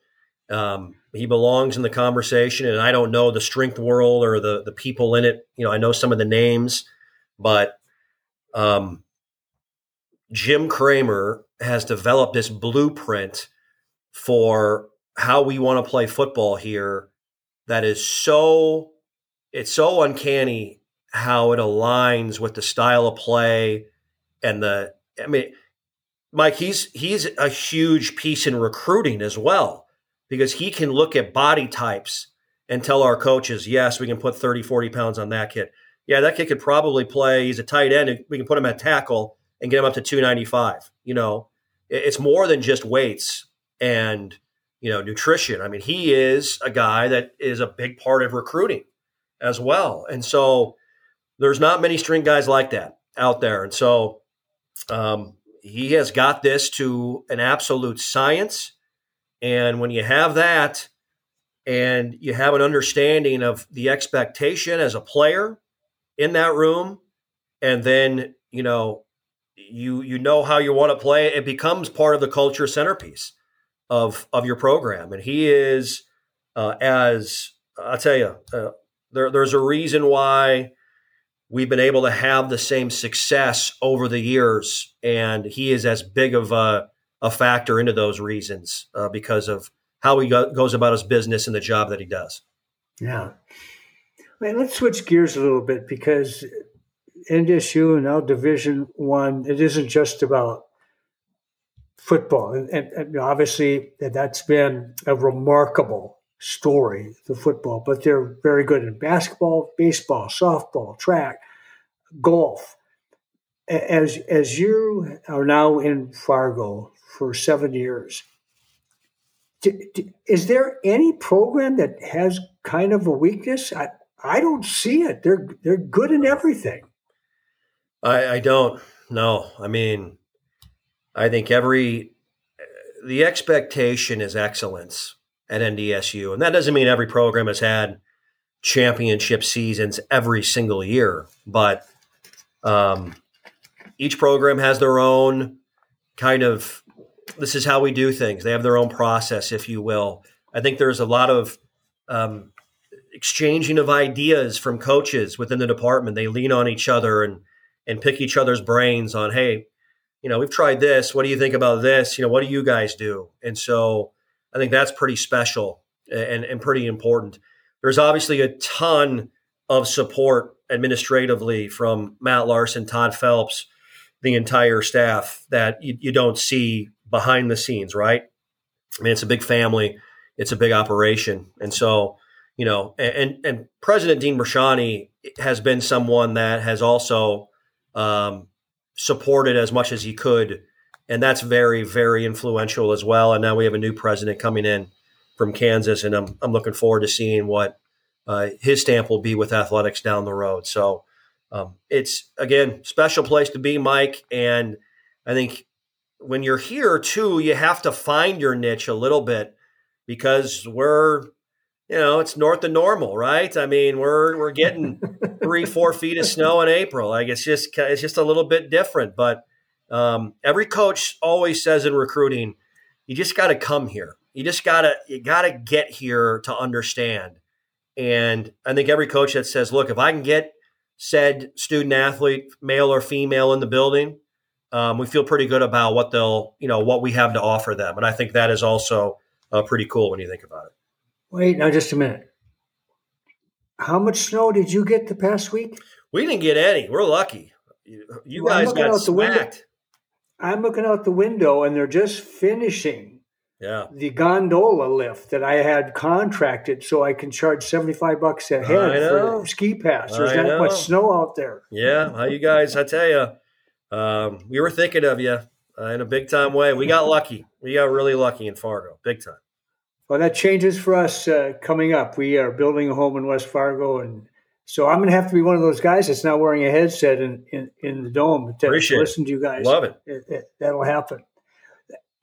Um, he belongs in the conversation, and I don't know the strength world or the the people in it. You know, I know some of the names, but um, Jim Kramer has developed this blueprint for how we want to play football here. That is so it's so uncanny how it aligns with the style of play and the I mean, Mike, he's he's a huge piece in recruiting as well because he can look at body types and tell our coaches, yes, we can put 30, 40 pounds on that kid. Yeah, that kid could probably play. He's a tight end. We can put him at tackle and get him up to 295. You know, it's more than just weights and, you know, nutrition. I mean, he is a guy that is a big part of recruiting as well. And so there's not many string guys like that out there. And so um, he has got this to an absolute science. And when you have that, and you have an understanding of the expectation as a player in that room, and then you know you you know how you want to play, it becomes part of the culture centerpiece of of your program. And he is uh, as I'll tell you, uh, there, there's a reason why we've been able to have the same success over the years, and he is as big of a, a factor into those reasons uh, because of how he go, goes about his business and the job that he does. Yeah. Man, let's switch gears a little bit because NDSU and now Division One, it isn't just about football, and, and, and obviously that's been a remarkable story, the football, but they're very good in basketball, baseball, softball, track, golf. As as you are now in Fargo for seven years, is there any program that has kind of a weakness? I, I don't see it. They're they're good in everything. I, I don't. No, I mean, I think every the expectation is excellence at NDSU. And that doesn't mean every program has had championship seasons every single year, but um, each program has their own kind of this is how we do things. They have their own process, if you will. I think there's a lot of um, exchanging of ideas from coaches within the department. They lean on each other and and pick each other's brains on, hey, you know, we've tried this. What do you think about this? You know, what do you guys do? And so I think that's pretty special and, and pretty important. There's obviously a ton of support administratively from Matt Larsen, Todd Phelps, the entire staff that you, you don't see behind the scenes, right? I mean, it's a big family, it's a big operation, and so you know, and and President Dean Bresciani has been someone that has also um, supported as much as he could. And that's very, very influential as well. And now we have a new president coming in from Kansas, and I'm, I'm looking forward to seeing what uh, his stamp will be with athletics down the road. So um, it's, again, special place to be, Mike. And I think when you're here, too, you have to find your niche a little bit because we're you know, it's north of normal, right? I mean, we're we're getting three, four feet of snow in April. Like it's just it's just a little bit different. But um, every coach always says in recruiting, you just got to come here. You just gotta you gotta get here to understand. And I think every coach that says, look, if I can get said student athlete, male or female, in the building, um, we feel pretty good about what they'll, you know, what we have to offer them. And I think that is also uh, pretty cool when you think about it. Wait, now just a minute. How much snow did you get the past week? We didn't get any. We're lucky. You, well, guys got smacked. I'm looking out the window, and they're just finishing yeah. the gondola lift that I had contracted, so I can charge seventy five bucks a head for ski pass. There's not much snow out there. Yeah, how you guys? I tell you, um, we were thinking of you uh, in a big time way. We got lucky. We got really lucky in Fargo, big time. Well, that changes for us uh, coming up. We are building a home in West Fargo, and so I'm going to have to be one of those guys that's not wearing a headset in, in, in the dome to, Appreciate listen to you guys. Love it. It, it. That'll happen.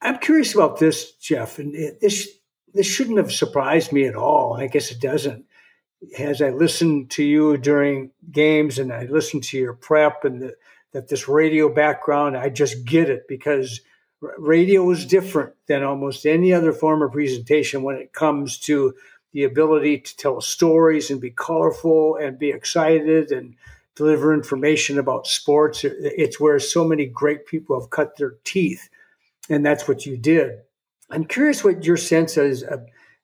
I'm curious about this, Jeff, and it, this this shouldn't have surprised me at all. I guess it doesn't. As I listen to you during games and I listen to your prep and the, that this radio background, I just get it because – radio is different than almost any other form of presentation when it comes to the ability to tell stories and be colorful and be excited and deliver information about sports. It's where so many great people have cut their teeth, and that's what you did. I'm curious what your sense is,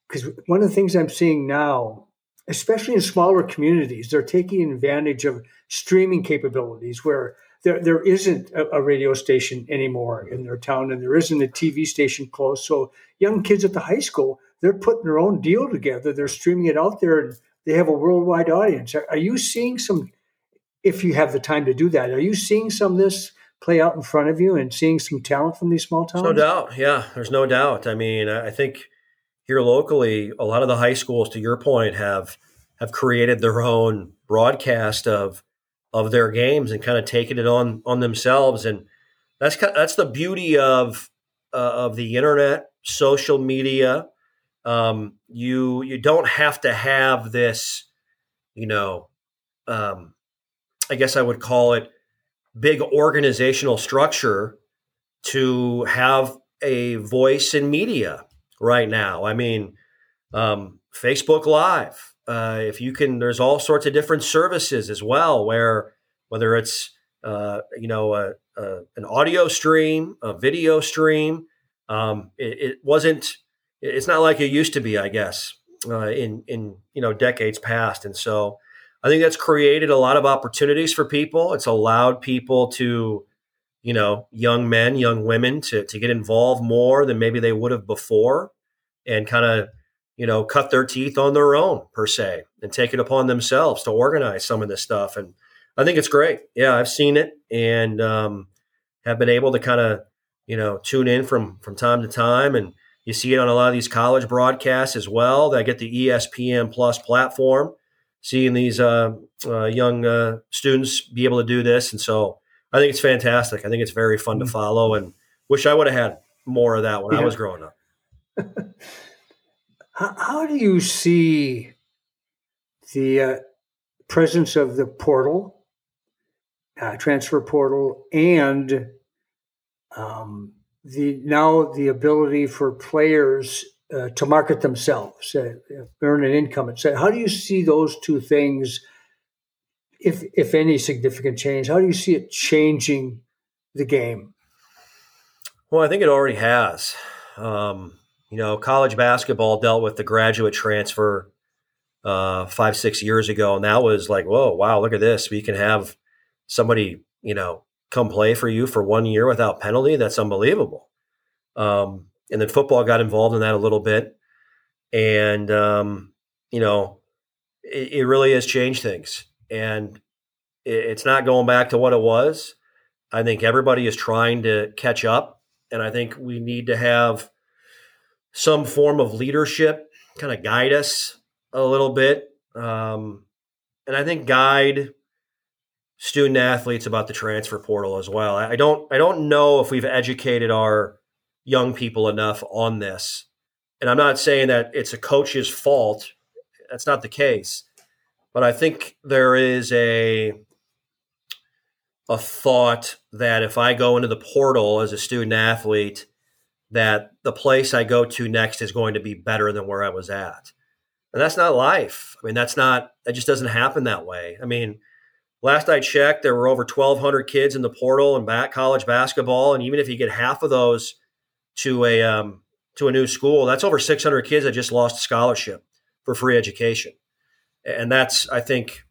because uh, one of the things I'm seeing now, especially in smaller communities, they're taking advantage of streaming capabilities where there, there isn't a, a, radio station anymore in their town and there isn't a TV station close. So young kids at the high school, they're putting their own deal together. They're streaming it out there and they have a worldwide audience. Are, are you seeing some, if you have the time to do that, are you seeing some of this play out in front of you and seeing some talent from these small towns? No doubt. Yeah, there's no doubt. I mean, I think here locally, a lot of the high schools, to your point, have have created their own broadcast of of their games and kind of taking it on on themselves. And that's that's the beauty of uh, of the internet, social media. Um, you you don't have to have this, you know, um, I guess I would call it big organizational structure to have a voice in media right now. I mean, um, Facebook Live, uh, if you can, there's all sorts of different services as well, where whether it's uh, you know a, a, an audio stream, a video stream, um, it, it, wasn't. It's not like it used to be, I guess, uh, in in you know decades past, and so I think that's created a lot of opportunities for people. It's allowed people to you know young men young women to, to get involved more than maybe they would have before and kind of you know, cut their teeth on their own per se and take it upon themselves to organize some of this stuff. And I think it's great. Yeah, I've seen it and um, have been able to kind of, you know, tune in from from time to time. And you see it on a lot of these college broadcasts as well. That get the ESPN Plus platform, seeing these uh, uh, young uh, students be able to do this. And so I think it's fantastic. I think it's very fun to mm-hmm. follow and wish I would have had more of that when yeah. I was growing up. How, how do you see the uh, presence of the portal, uh, transfer portal, and um, the now the ability for players uh, to market themselves, uh, earn an income, and etc. How do you see those two things, if if any significant change? How do you see it changing the game? Well, I think it already has. Um, you know, college basketball dealt with the graduate transfer uh, five, six years ago, and that was like, whoa, wow, look at this. We can have somebody, you know, come play for you for one year without penalty. That's unbelievable. Um, and then football got involved in that a little bit, and um, you know, it, it, really has changed things, and it, it's not going back to what it was. I think everybody is trying to catch up. And I think we need to have some form of leadership kind of guide us a little bit. Um, and I think guide student athletes about the transfer portal as well. I don't I don't know if we've educated our young people enough on this. And I'm not saying that it's a coach's fault. That's not the case. But I think there is a a thought that if I go into the portal as a student athlete, that the place I go to next is going to be better than where I was at. And that's not life. I mean, that's not, that just doesn't happen that way. I mean, last I checked, there were over 1,200 kids in the portal and back college basketball. And even if you get half of those to a, um, to a new school, that's over 600 kids that just lost a scholarship for free education. And that's, I think,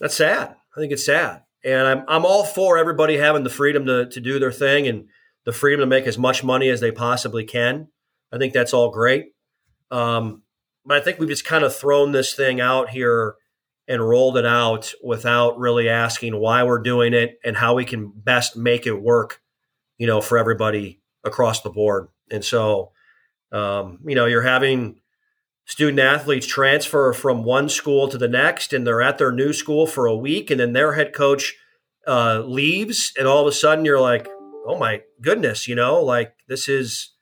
that's sad. I think it's sad. And I'm, I'm all for everybody having the freedom to, to do their thing and the freedom to make as much money as they possibly can. I think that's all great. Um, but I think we've just kind of thrown this thing out here and rolled it out without really asking why we're doing it and how we can best make it work, you know, for everybody across the board. And so, um, you know, you're having student athletes transfer from one school to the next and they're at their new school for a week and then their head coach uh, leaves and all of a sudden you're like oh my goodness you know like this is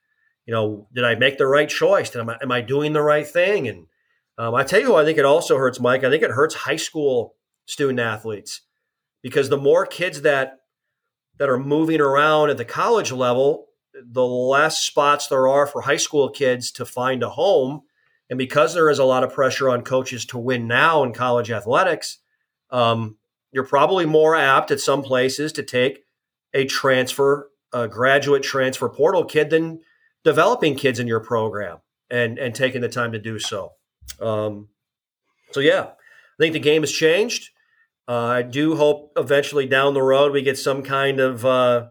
you know did i make the right choice am I, am I doing the right thing and um, i tell you i think it also hurts mike i think it hurts high school student athletes because the more kids that that are moving around at the college level the less spots there are for high school kids to find a home and because there is a lot of pressure on coaches to win now in college athletics, um, you're probably more apt at some places to take a transfer, a graduate transfer portal kid than developing kids in your program and and taking the time to do so. Um, so yeah, I think the game has changed. Uh, I do hope eventually down the road we get some kind of uh,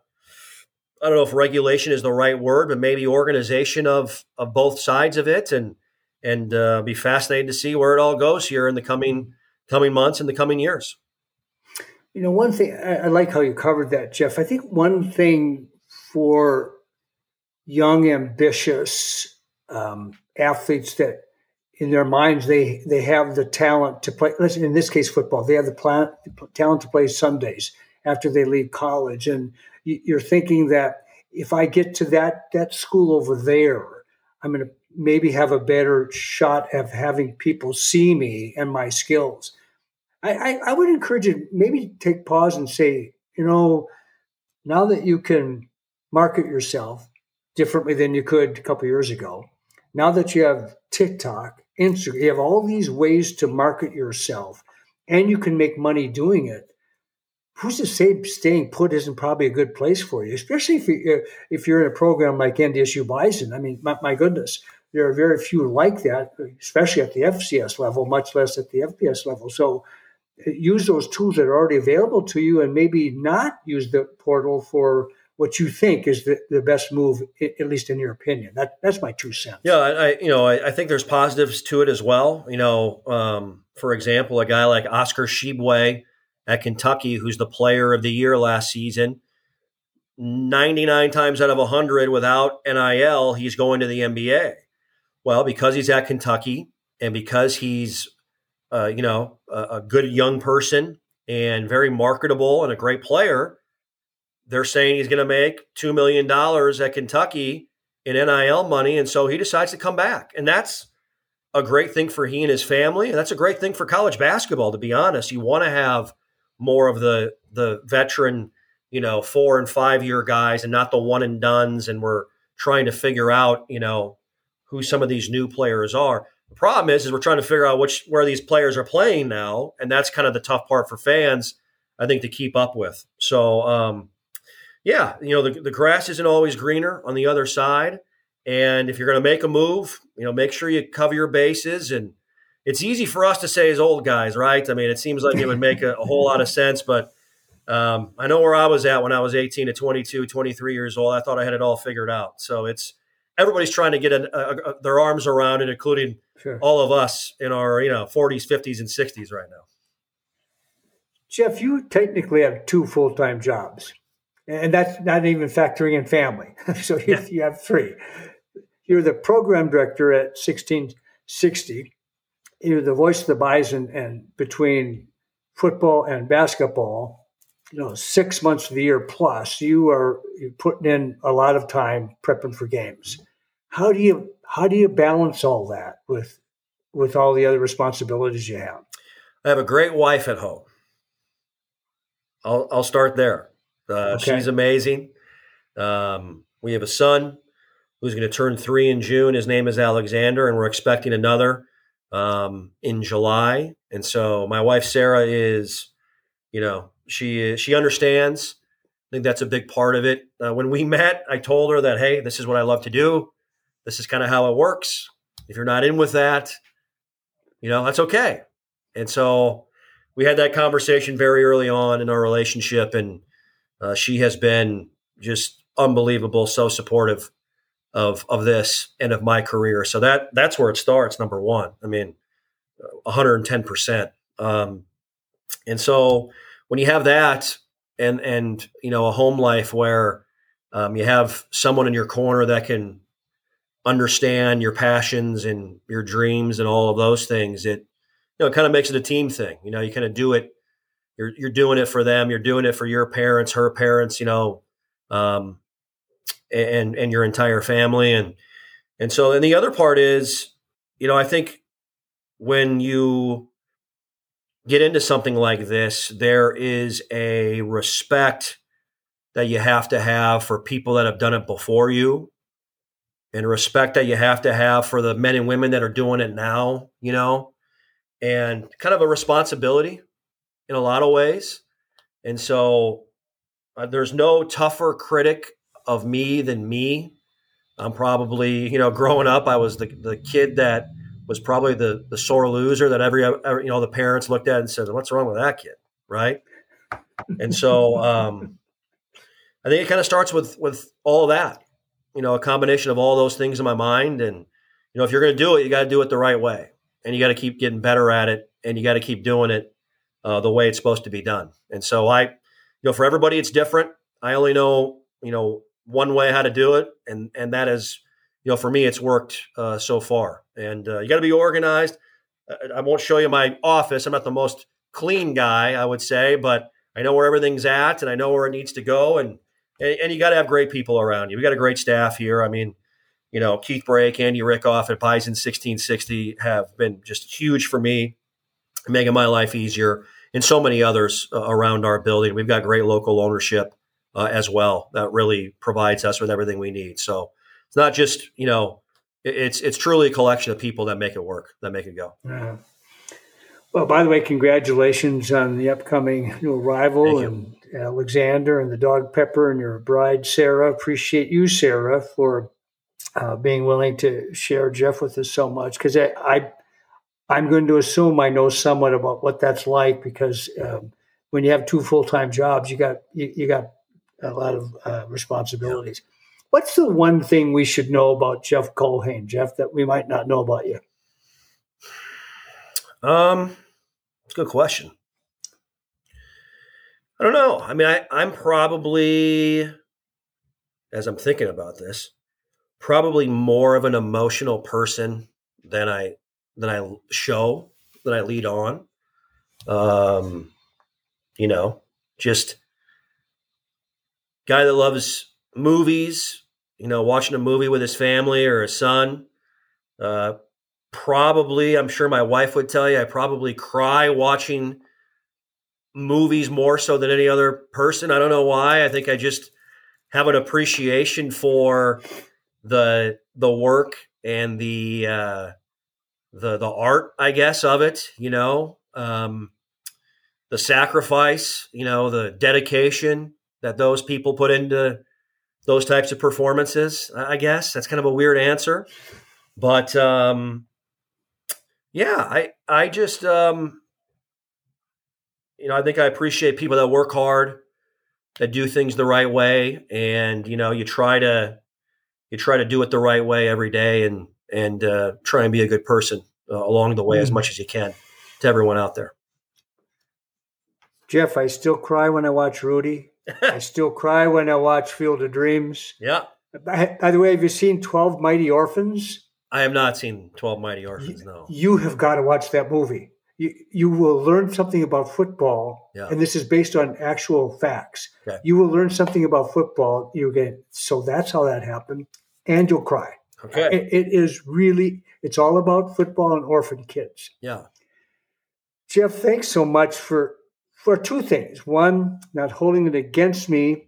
I don't know if regulation is the right word, but maybe organization of of both sides of it and and uh, be fascinated to see where it all goes here in the coming coming months and the coming years. You know, one thing I, I like how you covered that, Jeff. I think one thing for young, ambitious um, athletes that in their minds they they have the talent to play. Listen, In this case, football. They have the plan, talent to play Sundays after they leave college, and you're thinking that if I get to that that school over there, I'm going to maybe have a better shot of having people see me and my skills. I, I, I would encourage you maybe take pause and say, you know, now that you can market yourself differently than you could a couple years ago, now that you have TikTok, Instagram, you have all these ways to market yourself and you can make money doing it. Who's to say staying put isn't probably a good place for you, especially if you're, if you're in a program like NDSU Bison? I mean, my, my goodness, there are very few like that, especially at the FCS level, much less at the FBS level. So uh, use those tools that are already available to you and maybe not use the portal for what you think is the, the best move, at least in your opinion. That that's my two cents. Yeah, I you know I, I think there's positives to it as well. You know, um, for example, a guy like Oscar Tshiebwe at Kentucky, who's the Player of the Year last season, 99 times out of 100 without NIL, he's going to the NBA. Well, because he's at Kentucky and because he's, uh, you know, a, a, good young person and very marketable and a great player, they're saying he's going to make $2 million at Kentucky in NIL money. And so he decides to come back. And that's a great thing for he and his family. And that's a great thing for college basketball, to be honest. You want to have more of the, the veteran, you know, four and five year guys and not the one and duns. And we're trying to figure out, you know, who some of these new players are. The problem is, is we're trying to figure out which where these players are playing now, and that's kind of the tough part for fans, I think, to keep up with. So, um, yeah, you know, the, the grass isn't always greener on the other side, and if you're going to make a move, you know, make sure you cover your bases. And it's easy for us to say as old guys, right? I mean, it seems like it would make a, a whole lot of sense, but um, I know where I was at when I was 18 to 22, 23 years old. I thought I had it all figured out. So it's everybody's trying to get a, a, a, their arms around it, including sure. all of us in our you know 40s, 50s, and 60s right now. Jeff, you technically have two full time jobs. And that's not even factoring in family. so you, yeah. you have three. You're the program director at 1660. You're the voice of the Bison, and between football and basketball, you know, six months of the year plus, you are putting in a lot of time prepping for games. How do you how do you balance all that with with all the other responsibilities you have? I have a great wife at home. I'll I'll start there. Uh, okay. She's amazing. Um, we have a son who's going to turn three in June. His name is Alexander, and we're expecting another um, in July. And so my wife Sarah is, you know, she she understands. I think that's a big part of it. Uh, when we met, I told her that hey, this is what I love to do. This is kind of how it works. If you're not in with that, you know, that's okay. And so we had that conversation very early on in our relationship, and uh, she has been just unbelievable, so supportive of of this and of my career. So that that's where it starts. Number one, I mean, 110 percent. Um, and so when you have that, and and you know a home life where um, you have someone in your corner that can understand your passions and your dreams and all of those things, it you know it kind of makes it a team thing. You know, you kind of do it. You're you're doing it for them. You're doing it for your parents, her parents. You know, um, and and your entire family and and so and the other part is you know i think when you get into something like this there is a respect that you have to have for people that have done it before you and respect that you have to have for the men and women that are doing it now you know and kind of a responsibility in a lot of ways and so uh, there's no tougher critic of me than me. I'm probably, you know, growing up, I was the, the kid that was probably the, the sore loser that every, every, you know, the parents looked at and said, what's wrong with that kid? Right. And so, um, I think it kind of starts with, with all that, you know, a combination of all those things in my mind. And, you know, if you're going to do it, you got to do it the right way and you got to keep getting better at it and you got to keep doing it uh, the way it's supposed to be done. And so I, you know, for everybody, it's different. I only know, you know, one way how to do it, and and that is, you know, for me, it's worked uh, so far. And uh, you got to be organized. I won't show you my office. I'm not the most clean guy, I would say, but I know where everything's at, and I know where it needs to go. And and, and you got to have great people around you. We got a great staff here. I mean, you know, Keith Brake, Andy Rickoff at Bison 1660 have been just huge for me, making my life easier, and so many others uh, around our building. We've got great local ownership uh, as well that really provides us with everything we need. So it's not just you know it's it's truly a collection of people that make it work, that make it go. Yeah. Well, by the way, congratulations on the upcoming new arrival and Alexander and the dog Pepper and your bride Sarah. Appreciate you, Sarah, for uh, being willing to share Jeff with us so much because I, I I'm going to assume I know somewhat about what that's like because um, when you have two full time jobs, you got you, you, got a lot of uh, responsibilities. What's the one thing we should know about Jeff Culhane, Jeff, that we might not know about you? Um, a good question. I don't know. I mean, I, I'm probably, as I'm thinking about this, probably more of an emotional person than I than I show, that I lead on. Um, you know, just guy that loves movies, you know, watching a movie with his family or his son. Uh, probably, I'm sure my wife would tell you, I probably cry watching movies more so than any other person. I don't know why. I think I just have an appreciation for the the work and the uh, the the art, I guess, of it. You know, um, the sacrifice. You know, the dedication that those people put into those types of performances. I guess that's kind of a weird answer, but um, yeah, I I just um, you know I think I appreciate people that work hard, that do things the right way, and you know you try to you try to do it the right way every day, and and uh, try and be a good person uh, along the way mm-hmm. as much as you can to everyone out there. Jeff, I still cry when I watch Rudy I still cry when I watch Field of Dreams. Yeah. By, by the way, have you seen 12 Mighty Orphans? I have not seen 12 Mighty Orphans, no. You have got to watch that movie. You, you will learn something about football, Yeah. and this is based on actual facts. Okay. You will learn something about football. You get so that's how that happened, and you'll cry. Okay. It, it is really it's all about football and orphan kids. Yeah. Jeff, thanks so much for for two things. One, not holding it against me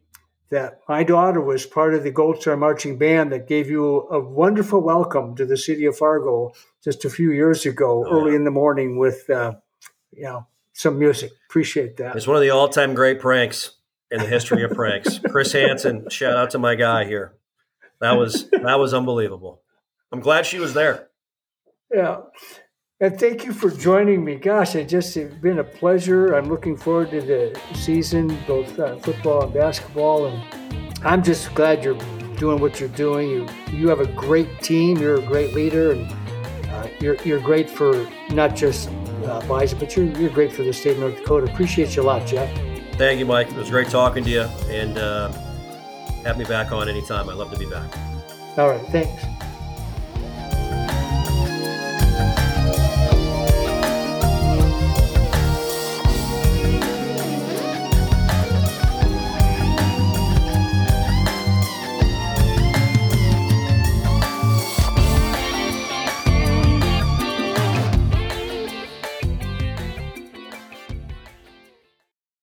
that my daughter was part of the Gold Star Marching Band that gave you a wonderful welcome to the city of Fargo just a few years ago, Oh, early yeah. in the morning with uh, you know some music. Appreciate that. It's one of the all time great pranks in the history of pranks. Chris Hansen, shout out to my guy here. That was that was unbelievable. I'm glad she was there. Yeah. And thank you for joining me. Gosh, it just it's been a pleasure. I'm looking forward to the season, both uh, football and basketball, and I'm just glad you're doing what you're doing. You you have a great team. You're a great leader, and uh, you're you're great for not just uh, Bison, but you're you're great for the state of North Dakota. Appreciate you a lot, Jeff. Thank you, Mike. It was great talking to you, and uh, have me back on anytime. I'd love to be back. All right, thanks.